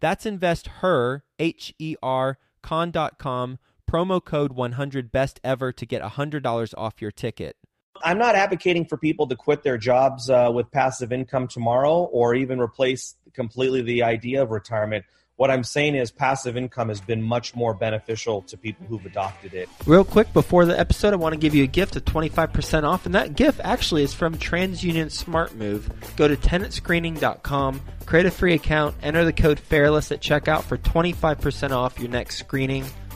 That's investher, H E R, con.com promo code 100 best ever to get $100 off your ticket. I'm not advocating for people to quit their jobs uh, with passive income tomorrow or even replace completely the idea of retirement. What I'm saying is passive income has been much more beneficial to people who've adopted it. Real quick before the episode, I want to give you a gift of 25% off, and that gift actually is from TransUnion Smart Move. Go to tenantscreening.com, create a free account, enter the code FAIRLESS at checkout for 25% off your next screening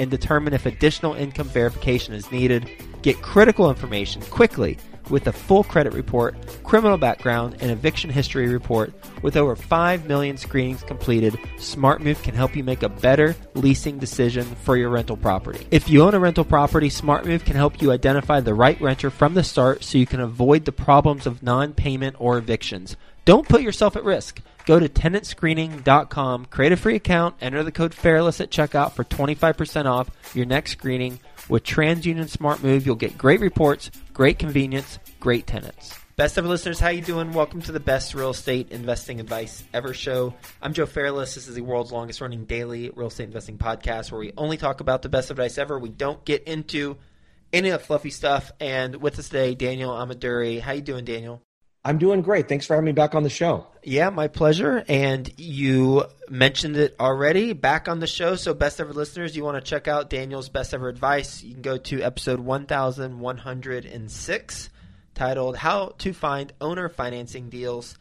and determine if additional income verification is needed. Get critical information quickly with a full credit report, criminal background, and eviction history report. With over 5 million screenings completed, SmartMove can help you make a better leasing decision for your rental property. If you own a rental property, SmartMove can help you identify the right renter from the start so you can avoid the problems of non payment or evictions. Don't put yourself at risk. Go to tenantscreening.com, create a free account, enter the code FAIRLESS at checkout for 25% off your next screening. With TransUnion Smart Move, you'll get great reports, great convenience, great tenants. Best ever listeners, how you doing? Welcome to the best real estate investing advice ever show. I'm Joe Fairless. This is the world's longest running daily real estate investing podcast where we only talk about the best advice ever. We don't get into any of the fluffy stuff. And with us today, Daniel Ameduri. How you doing, Daniel? I'm doing great. Thanks for having me back on the show. Yeah, my pleasure. And you mentioned it already back on the show. So, best ever listeners, you want to check out Daniel's best ever advice, you can go to episode 1106 titled How to Find Owner Financing Deals.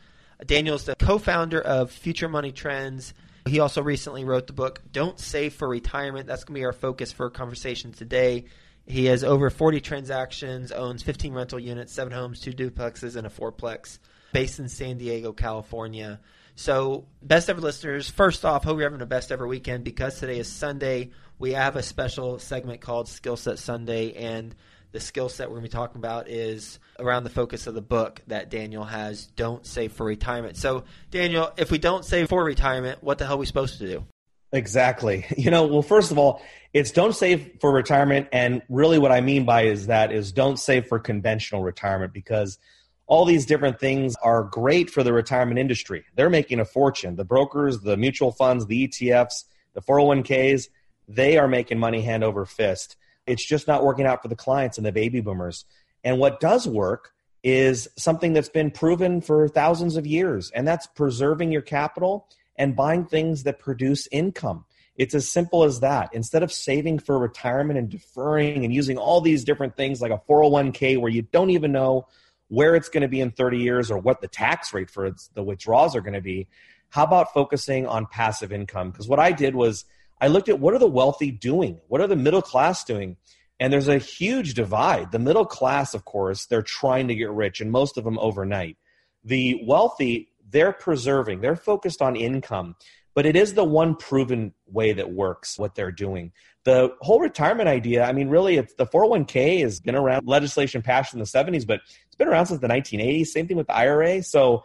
Daniel's the co founder of Future Money Trends. He also recently wrote the book Don't Save for Retirement. That's going to be our focus for a conversation today. He has over 40 transactions, owns 15 rental units, seven homes, two duplexes, and a fourplex, based in San Diego, California. So, best ever listeners, first off, hope you're having a best ever weekend because today is Sunday. We have a special segment called Skill Set Sunday, and the skill set we're going to be talking about is around the focus of the book that Daniel has Don't Save for Retirement. So, Daniel, if we don't save for retirement, what the hell are we supposed to do? Exactly. You know, well, first of all, it's don't save for retirement. And really what I mean by is that is don't save for conventional retirement because all these different things are great for the retirement industry. They're making a fortune. The brokers, the mutual funds, the ETFs, the 401ks, they are making money hand over fist. It's just not working out for the clients and the baby boomers. And what does work is something that's been proven for thousands of years, and that's preserving your capital and buying things that produce income. It's as simple as that. Instead of saving for retirement and deferring and using all these different things like a 401k where you don't even know where it's going to be in 30 years or what the tax rate for the withdrawals are going to be, How about focusing on passive income? Because what I did was I looked at what are the wealthy doing? What are the middle class doing? And there's a huge divide. The middle class, of course, they're trying to get rich, and most of them overnight. The wealthy, they're preserving, they're focused on income, but it is the one proven way that works what they're doing. The whole retirement idea, I mean, really, it's the 401k has been around, legislation passed in the 70s, but it's been around since the 1980s. Same thing with the IRA. So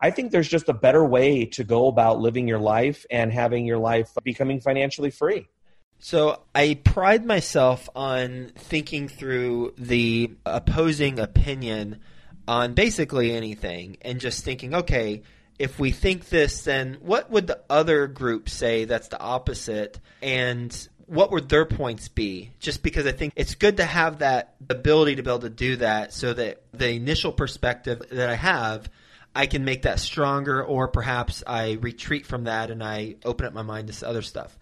I think there's just a better way to go about living your life and having your life becoming financially free. So I pride myself on thinking through the opposing opinion on basically anything and just thinking, okay, if we think this, then what would the other group say that's the opposite? And what would their points be? Just because I think it's good to have that ability to be able to do that so that the initial perspective that I have, I can make that stronger, or perhaps I retreat from that and I open up my mind to other stuff.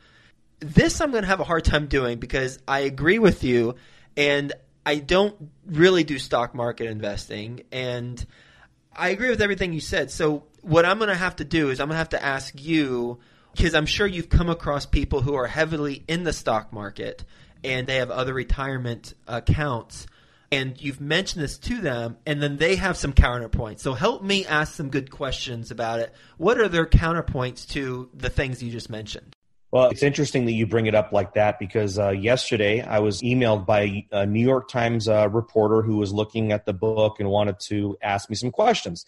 This I'm going to have a hard time doing because I agree with you, and I don't really do stock market investing, and I agree with everything you said. So what I'm going to have to do is I'm going to have to ask you because I'm sure you've come across people who are heavily in the stock market and they have other retirement accounts and you've mentioned this to them and then they have some counterpoints. So help me ask some good questions about it. What are their counterpoints to the things you just mentioned? Well, it's interesting that you bring it up like that because uh, yesterday I was emailed by a New York Times uh, reporter who was looking at the book and wanted to ask me some questions.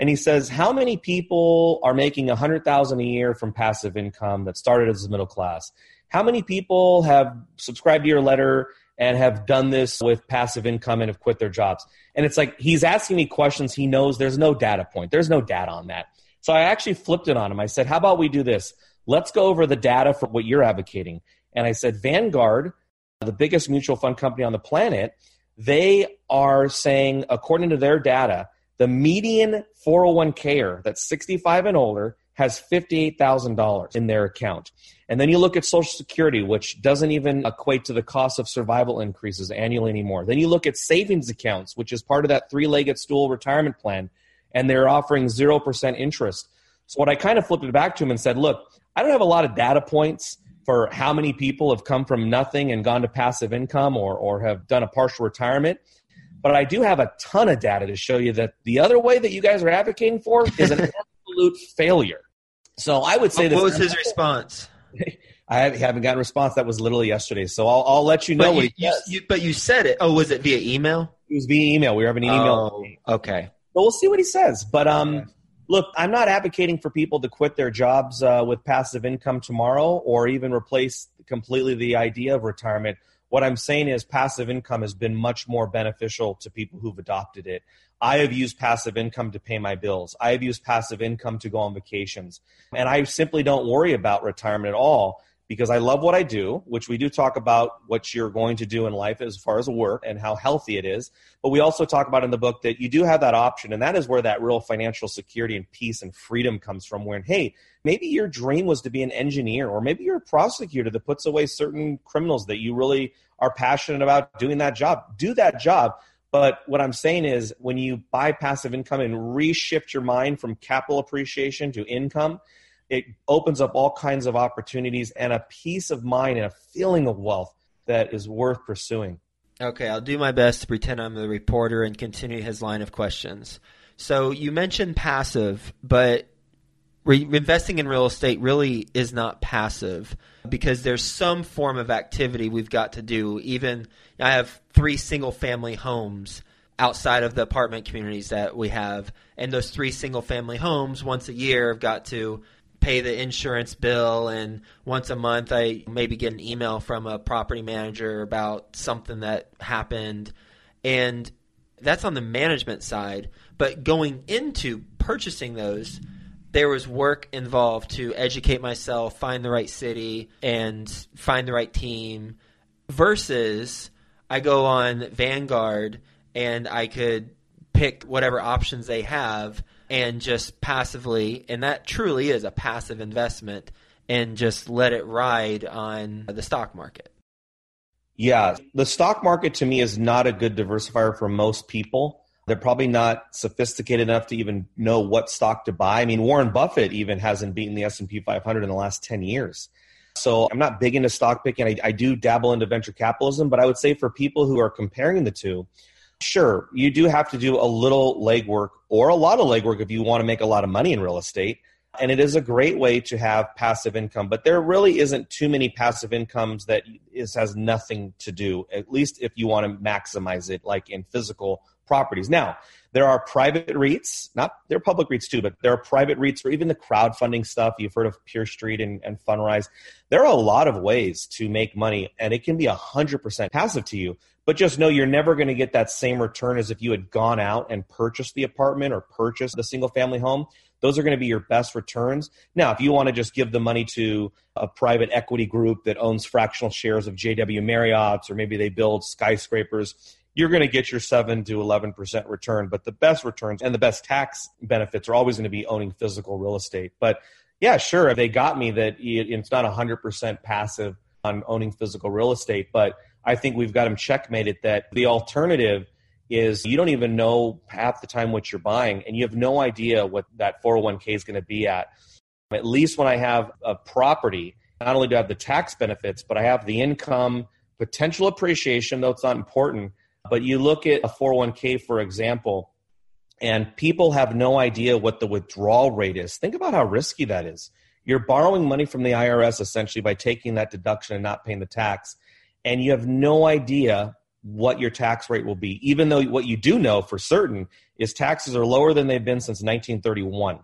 And he says, "How many people are making a hundred thousand a year from passive income that started as middle class? How many people have subscribed to your letter and have done this with passive income and have quit their jobs?" And it's like he's asking me questions he knows there's no data point. There's no data on that. So I actually flipped it on him. I said, "How about we do this?" Let's go over the data for what you're advocating. And I said, Vanguard, the biggest mutual fund company on the planet, they are saying, according to their data, the median 401k that's 65 and older has $58,000 in their account. And then you look at Social Security, which doesn't even equate to the cost of survival increases annually anymore. Then you look at savings accounts, which is part of that three legged stool retirement plan, and they're offering 0% interest. So, what I kind of flipped it back to him and said, look, I don't have a lot of data points for how many people have come from nothing and gone to passive income or, or have done a partial retirement. But I do have a ton of data to show you that the other way that you guys are advocating for is an absolute failure. So I would say what, was his response? I haven't gotten a response. That was literally yesterday. So I'll, I'll let you know. But you, you, but you said it. Oh, was it via email? It was via email. We were having an email. Oh, okay. But we'll see what he says. But um, look, I'm not advocating for people to quit their jobs uh, with passive income tomorrow or even replace completely the idea of retirement. What I'm saying is passive income has been much more beneficial to people who've adopted it. I have used passive income to pay my bills. I have used passive income to go on vacations. And I simply don't worry about retirement at all because I love what I do, which we do talk about what you're going to do in life as far as work and how healthy it is. But we also talk about in the book that you do have that option, and that is where that real financial security and peace and freedom comes from. When, hey, maybe your dream was to be an engineer, or maybe you're a prosecutor that puts away certain criminals that you really are passionate about doing that job. Do that job. But what I'm saying is when you buy passive income and reshift your mind from capital appreciation to income, it opens up all kinds of opportunities and a peace of mind and a feeling of wealth that is worth pursuing. Okay, I'll do my best to pretend I'm the reporter and continue his line of questions. So you mentioned passive, but re- investing in real estate really is not passive because there's some form of activity we've got to do. Even I have three single family homes outside of the apartment communities that we have, and those three single family homes once a year have got to pay the insurance bill and once a month I maybe get an email from a property manager about something that happened. And that's on the management side. But going into purchasing those there was work involved to educate myself find the right city and find the right team versus I go on Vanguard and I could pick whatever options they have and just passively, and that truly is a passive investment, and just let it ride on the stock market. Yeah, the stock market to me is not a good diversifier for most people. They're probably not sophisticated enough to even know what stock to buy. I mean, Warren Buffett even hasn't beaten the S&P 500 in the last 10 years. So I'm not big into stock picking. I, I do dabble into venture capitalism, but I would say for people who are comparing the two, sure, you do have to do a little legwork or a lot of legwork if you want to make a lot of money in real estate. And it is a great way to have passive income, but there really isn't too many passive incomes that is has nothing to do, at least if you want to maximize it, like in physical properties. Now, there are private REITs, not there are public REITs too, but there are private REITs or even the crowdfunding stuff. You've heard of Peer Street and, and Fundrise. There are a lot of ways to make money, and it can be 100% passive to you. But just know you're never going to get that same return as if you had gone out and purchased the apartment or purchased the single family home. Those are going to be your best returns. Now, if you want to just give the money to a private equity group that owns fractional shares of JW Marriott's or maybe they build skyscrapers, you're going to get your 7 to 11% return. But the best returns and the best tax benefits are always going to be owning physical real estate. But yeah, sure, they got me that it's not 100% passive on owning physical real estate. But I think we've got them checkmated that the alternative is you don't even know half the time what you're buying and you have no idea what that 401k is going to be at. At least when I have a property, not only do I have the tax benefits, but I have the income, potential appreciation, though it's not important. But you look at a 401k, for example, and people have no idea what the withdrawal rate is. Think about how risky that is. You're borrowing money from the IRS essentially by taking that deduction and not paying the tax. And you have no idea what your tax rate will be, even though what you do know for certain is taxes are lower than they've been since 1931.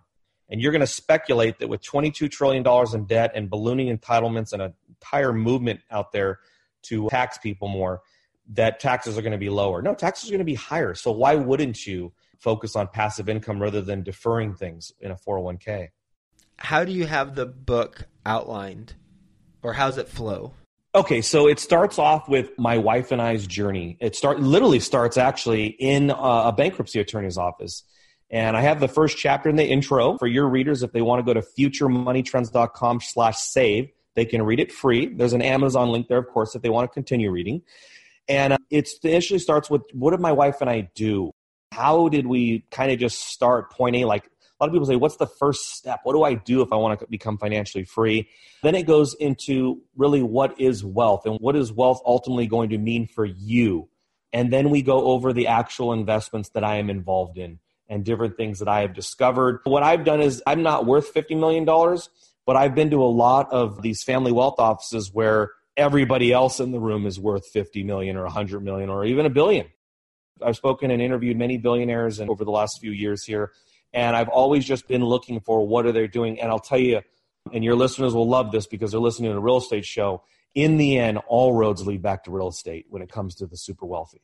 And you're going to speculate that with $22 trillion in debt and ballooning entitlements and an entire movement out there to tax people more, that taxes are going to be lower. No, taxes are going to be higher. So why wouldn't you focus on passive income rather than deferring things in a 401k? How do you have the book outlined or how's it flow? Okay, so it starts off with my wife and I's journey. It start literally starts actually in a bankruptcy attorney's office. And I have the first chapter in the intro for your readers. If they want to go to futuremoneytrends.com slash save, they can read it free. There's an Amazon link there, of course, if they want to continue reading. And uh, it initially starts with what did my wife and I do? How did we kind of just start point A? Like a lot of people say, what's the first step? What do I do if I want to become financially free? Then it goes into really what is wealth and what is wealth ultimately going to mean for you. And then we go over the actual investments that I am involved in and different things that I have discovered. What I've done is I'm not worth $50 million, but I've been to a lot of these family wealth offices where everybody else in the room is worth 50 million or 100 million or even a billion. I've spoken and interviewed many billionaires and over the last few years here and I've always just been looking for what are they doing. And I'll tell you, and your listeners will love this because they're listening to a real estate show. In the end, all roads lead back to real estate when it comes to the super wealthy.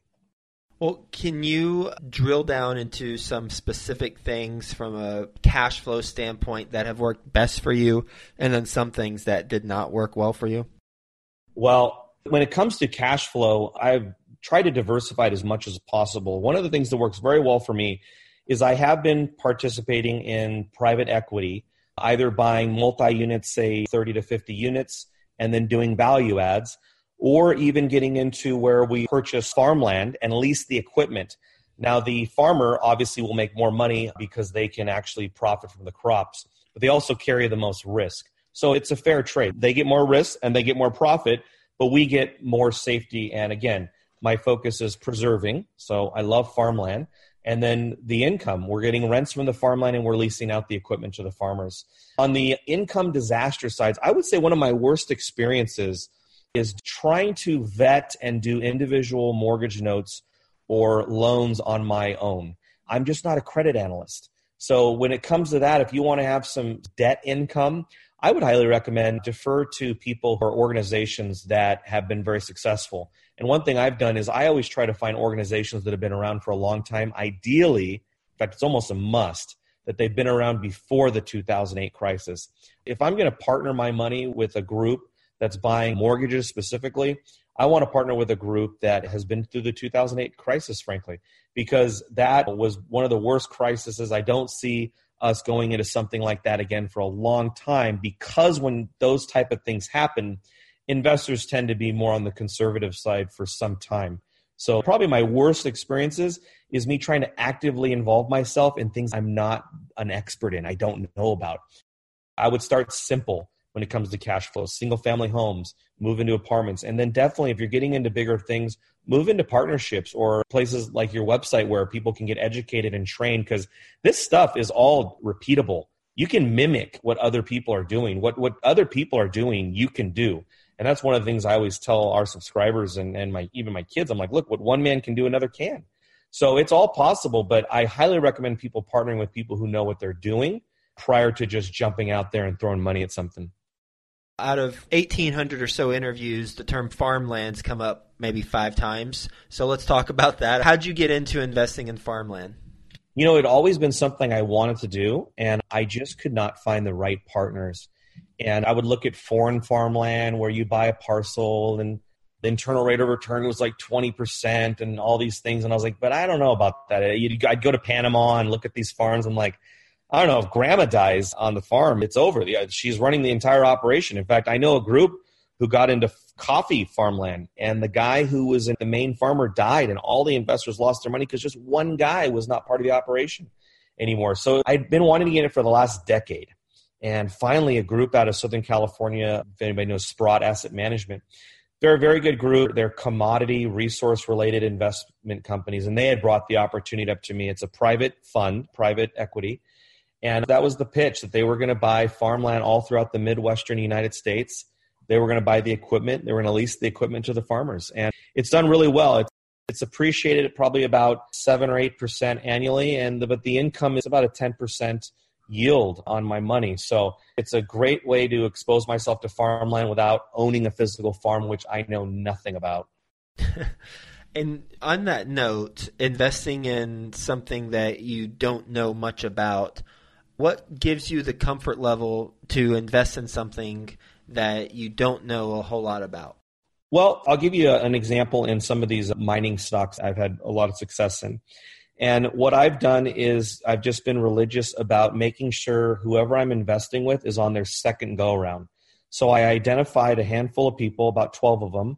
Well, can you drill down into some specific things from a cash flow standpoint that have worked best for you and then some things that did not work well for you? Well, when it comes to cash flow, I've tried to diversify it as much as possible. One of the things that works very well for me is I have been participating in private equity, either buying multi units, say 30 to 50 units, and then doing value adds, or even getting into where we purchase farmland and lease the equipment. Now, the farmer obviously will make more money because they can actually profit from the crops, but they also carry the most risk. So it's a fair trade. They get more risk and they get more profit, but we get more safety. And again, my focus is preserving. So I love farmland and then the income we're getting rents from the farmland and we're leasing out the equipment to the farmers. On the income disaster sides i would say one of my worst experiences is trying to vet and do individual mortgage notes or loans on my own. I'm just not a credit analyst. So when it comes to that if you want to have some debt income i would highly recommend defer to people or organizations that have been very successful and one thing I've done is I always try to find organizations that have been around for a long time. Ideally, in fact, it's almost a must that they've been around before the 2008 crisis. If I'm going to partner my money with a group that's buying mortgages specifically, I want to partner with a group that has been through the 2008 crisis, frankly, because that was one of the worst crises. I don't see us going into something like that again for a long time because when those type of things happen, investors tend to be more on the conservative side for some time. So probably my worst experiences is me trying to actively involve myself in things I'm not an expert in, I don't know about. I would start simple when it comes to cash flow, single family homes, move into apartments. And then definitely if you're getting into bigger things, move into partnerships or places like your website where people can get educated and trained because this stuff is all repeatable. You can mimic what other people are doing. What what other people are doing, you can do. And that's one of the things I always tell our subscribers and, and my even my kids. I'm like, look, what one man can do, another can. So it's all possible, but I highly recommend people partnering with people who know what they're doing prior to just jumping out there and throwing money at something. Out of 1800 or so interviews the term farmlands come up maybe five times. So let's talk about that. How'd you get into investing in farmland? You know it always been something i wanted to do and i just could not find the right partners and i would look at foreign farmland where you buy a parcel and the internal rate of return was like 20% and all these things and i was like but i don't know about that i'd go to panama and look at these farms i'm like I don't know if grandma dies on the farm, it's over. Uh, she's running the entire operation. In fact, I know a group who got into coffee farmland, and the guy who was the main farmer died, and all the investors lost their money because just one guy was not part of the operation anymore. So I'd been wanting to get it for the last decade. And finally, a group out of Southern California, if anybody knows Sprott Asset Management, they're a very good group. They're commodity resource related investment companies, and they had brought the opportunity up to me. It's a private fund, private equity and that was the pitch that they were going to buy farmland all throughout the Midwestern United States. They were going to buy the equipment. They were going to lease the equipment to the farmers. And it's done really well. It's, it's appreciated at probably about 7 or 8% annually. And the, but the income is about a 10% yield on my money. So it's a great way to expose myself to farmland without owning a physical farm, which I know nothing about. and on that note, investing in something that you don't know much about – what gives you the comfort level to invest in something that you don't know a whole lot about? Well, I'll give you a, an example in some of these mining stocks I've had a lot of success in. And what I've done is I've just been religious about making sure whoever I'm investing with is on their second go around. So I identified a handful of people, about 12 of them,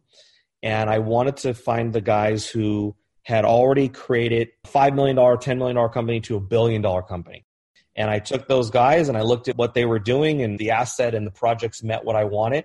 and I wanted to find the guys who had already created a $5 million, $10 million company to a billion dollar company. And I took those guys and I looked at what they were doing, and the asset and the projects met what I wanted.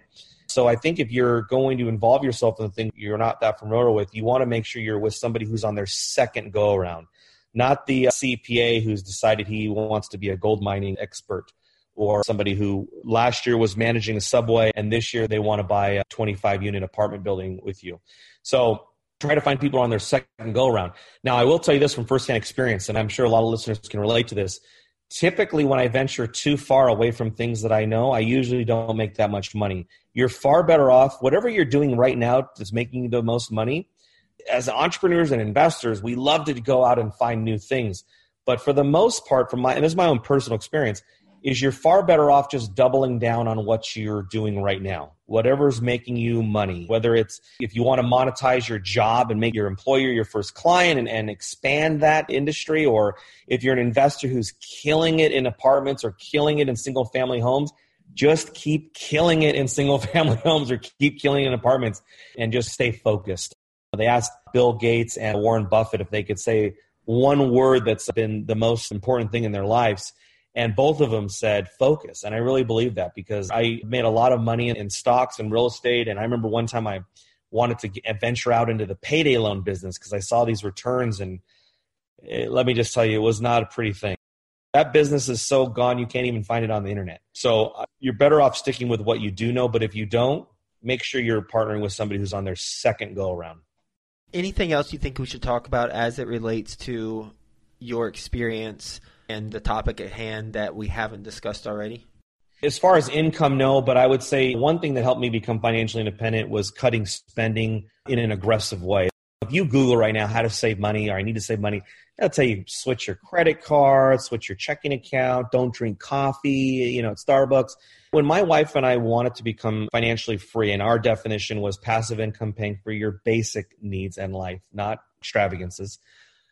So I think if you're going to involve yourself in the thing you're not that familiar with, you want to make sure you're with somebody who's on their second go around, not the uh, CPA who's decided he wants to be a gold mining expert or somebody who last year was managing a subway and this year they want to buy a 25 unit apartment building with you. So try to find people on their second go around. Now, I will tell you this from firsthand experience, and I'm sure a lot of listeners can relate to this typically when I venture too far away from things that I know, I usually don't make that much money. You're far better off, whatever you're doing right now that's making you the most money. As entrepreneurs and investors, we love to go out and find new things. But for the most part, from my and this is my own personal experience, is you're far better off just doubling down on what you're doing right now. Whatever's making you money, whether it's if you want to monetize your job and make your employer your first client and, and expand that industry, or if you're an investor who's killing it in apartments or killing it in single family homes, just keep killing it in single family homes or keep killing it in apartments and just stay focused. They asked Bill Gates and Warren Buffett if they could say one word that's been the most important thing in their lives and both of them said focus. And I really believe that because I made a lot of money in stocks and real estate. And I remember one time I wanted to venture out into the payday loan business because I saw these returns. And it, let me just tell you, it was not a pretty thing. That business is so gone, you can't even find it on the internet. So uh, you're better off sticking with what you do know. But if you don't, make sure you're partnering with somebody who's on their second go around. Anything else you think we should talk about as it relates to your experience and the topic at hand that we haven't discussed already? As far as income, no, but I would say one thing that helped me become financially independent was cutting spending in an aggressive way. If you Google right now how to save money or I need to save money, it'll tell you switch your credit card, switch your checking account, don't drink coffee, you know, at Starbucks. When my wife and I wanted to become financially free, and our definition was passive income paying for your basic needs in life, not extravagances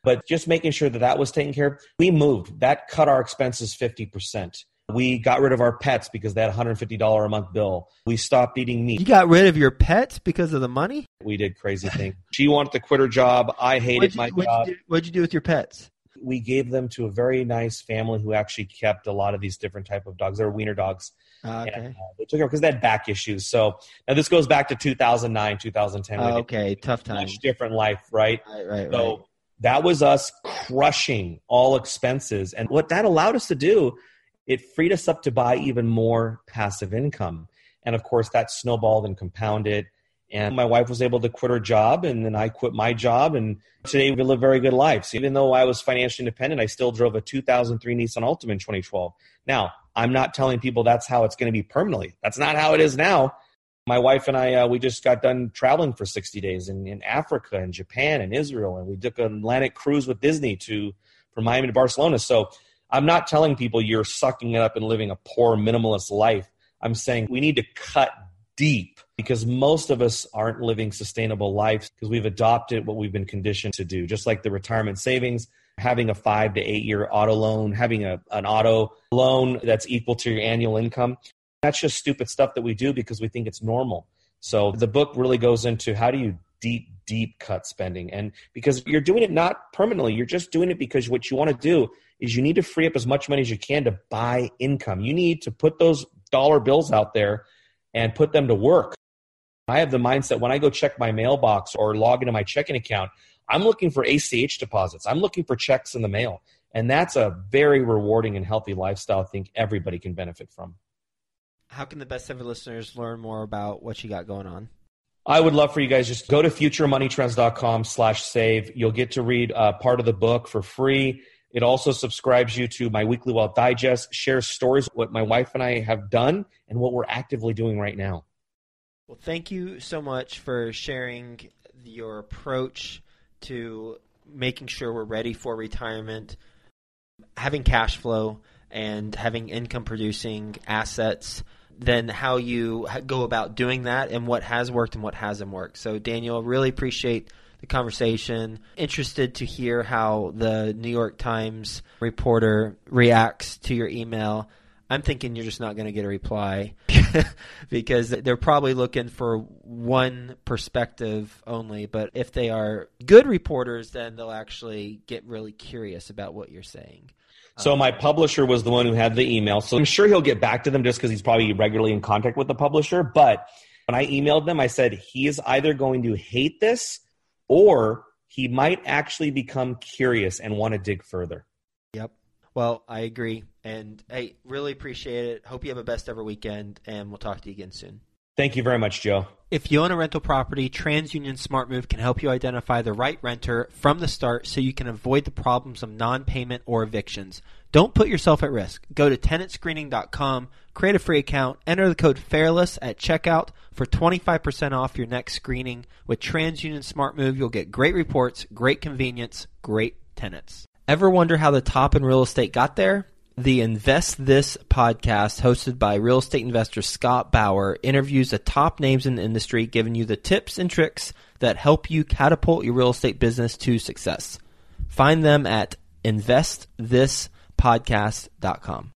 but just making sure that that was taken care of. We moved. That cut our expenses 50%. We got rid of our pets because they had a $150 a month bill. We stopped eating meat. You got rid of your pets because of the money? We did crazy things. She wanted to quit her job. I hated What'd you, my what'd job. You do, what'd you do with your pets? We gave them to a very nice family who actually kept a lot of these different type of dogs. They were wiener dogs. Uh, okay. And, uh, they took care because they had back issues. So now this goes back to 2009, 2010. Oh, okay. Tough time. Much different life, right? Right, right, So right. That was us crushing all expenses. And what that allowed us to do, it freed us up to buy even more passive income. And of course, that snowballed and compounded. And my wife was able to quit her job, and then I quit my job. And today we live very good lives. Even though I was financially independent, I still drove a 2003 Nissan Altima in 2012. Now, I'm not telling people that's how it's going to be permanently. That's not how it is now. My wife and I, uh, we just got done traveling for 60 days in, in Africa and Japan and Israel, and we took an Atlantic cruise with Disney to from Miami to Barcelona. So I'm not telling people you're sucking it up and living a poor minimalist life. I'm saying we need to cut deep because most of us aren't living sustainable lives because we've adopted what we've been conditioned to do. Just like the retirement savings, having a five to eight year auto loan, having a, an auto loan that's equal to your annual income. That's just stupid stuff that we do because we think it's normal. So the book really goes into how do you deep, deep cut spending. And because you're doing it not permanently, you're just doing it because what you want to do is you need to free up as much money as you can to buy income. You need to put those dollar bills out there and put them to work. I have the mindset when I go check my mailbox or log into my checking account, I'm looking for ACH deposits. I'm looking for checks in the mail. And that's a very rewarding and healthy lifestyle I think everybody can benefit from. How can the best ever listeners learn more about what you got going on? I would love for you guys just go to futuremoneytrends.com slash save. You'll get to read uh, part of the book for free. It also subscribes you to my weekly wealth digest, shares stories, of what my wife and I have done and what we're actively doing right now. Well, thank you so much for sharing your approach to making sure we're ready for retirement, having cash flow, and having income producing assets. Then how you go about doing that, and what has worked and what hasn't worked. So, Daniel, really appreciate the conversation. Interested to hear how the New York Times reporter reacts to your email. I'm thinking you're just not going to get a reply because they're probably looking for one perspective only. But if they are good reporters, then they'll actually get really curious about what you're saying. So my publisher was the one who had the email. So I'm sure he'll get back to them just because he's probably regularly in contact with the publisher. But when I emailed them, I said he is either going to hate this or he might actually become curious and want to dig further. Yep. Well, I agree. And I really appreciate it. Hope you have a best ever weekend, and we'll talk to you again soon. Thank you very much, Joe. If you own a rental property, TransUnion SmartMove can help you identify the right renter from the start so you can avoid the problems of non payment or evictions. Don't put yourself at risk. Go to tenantscreening.com, create a free account, enter the code FAIRLESS at checkout for 25% off your next screening. With TransUnion SmartMove, you'll get great reports, great convenience, great tenants. Ever wonder how the top in real estate got there? The Invest This podcast, hosted by real estate investor Scott Bauer, interviews the top names in the industry, giving you the tips and tricks that help you catapult your real estate business to success. Find them at investthispodcast.com.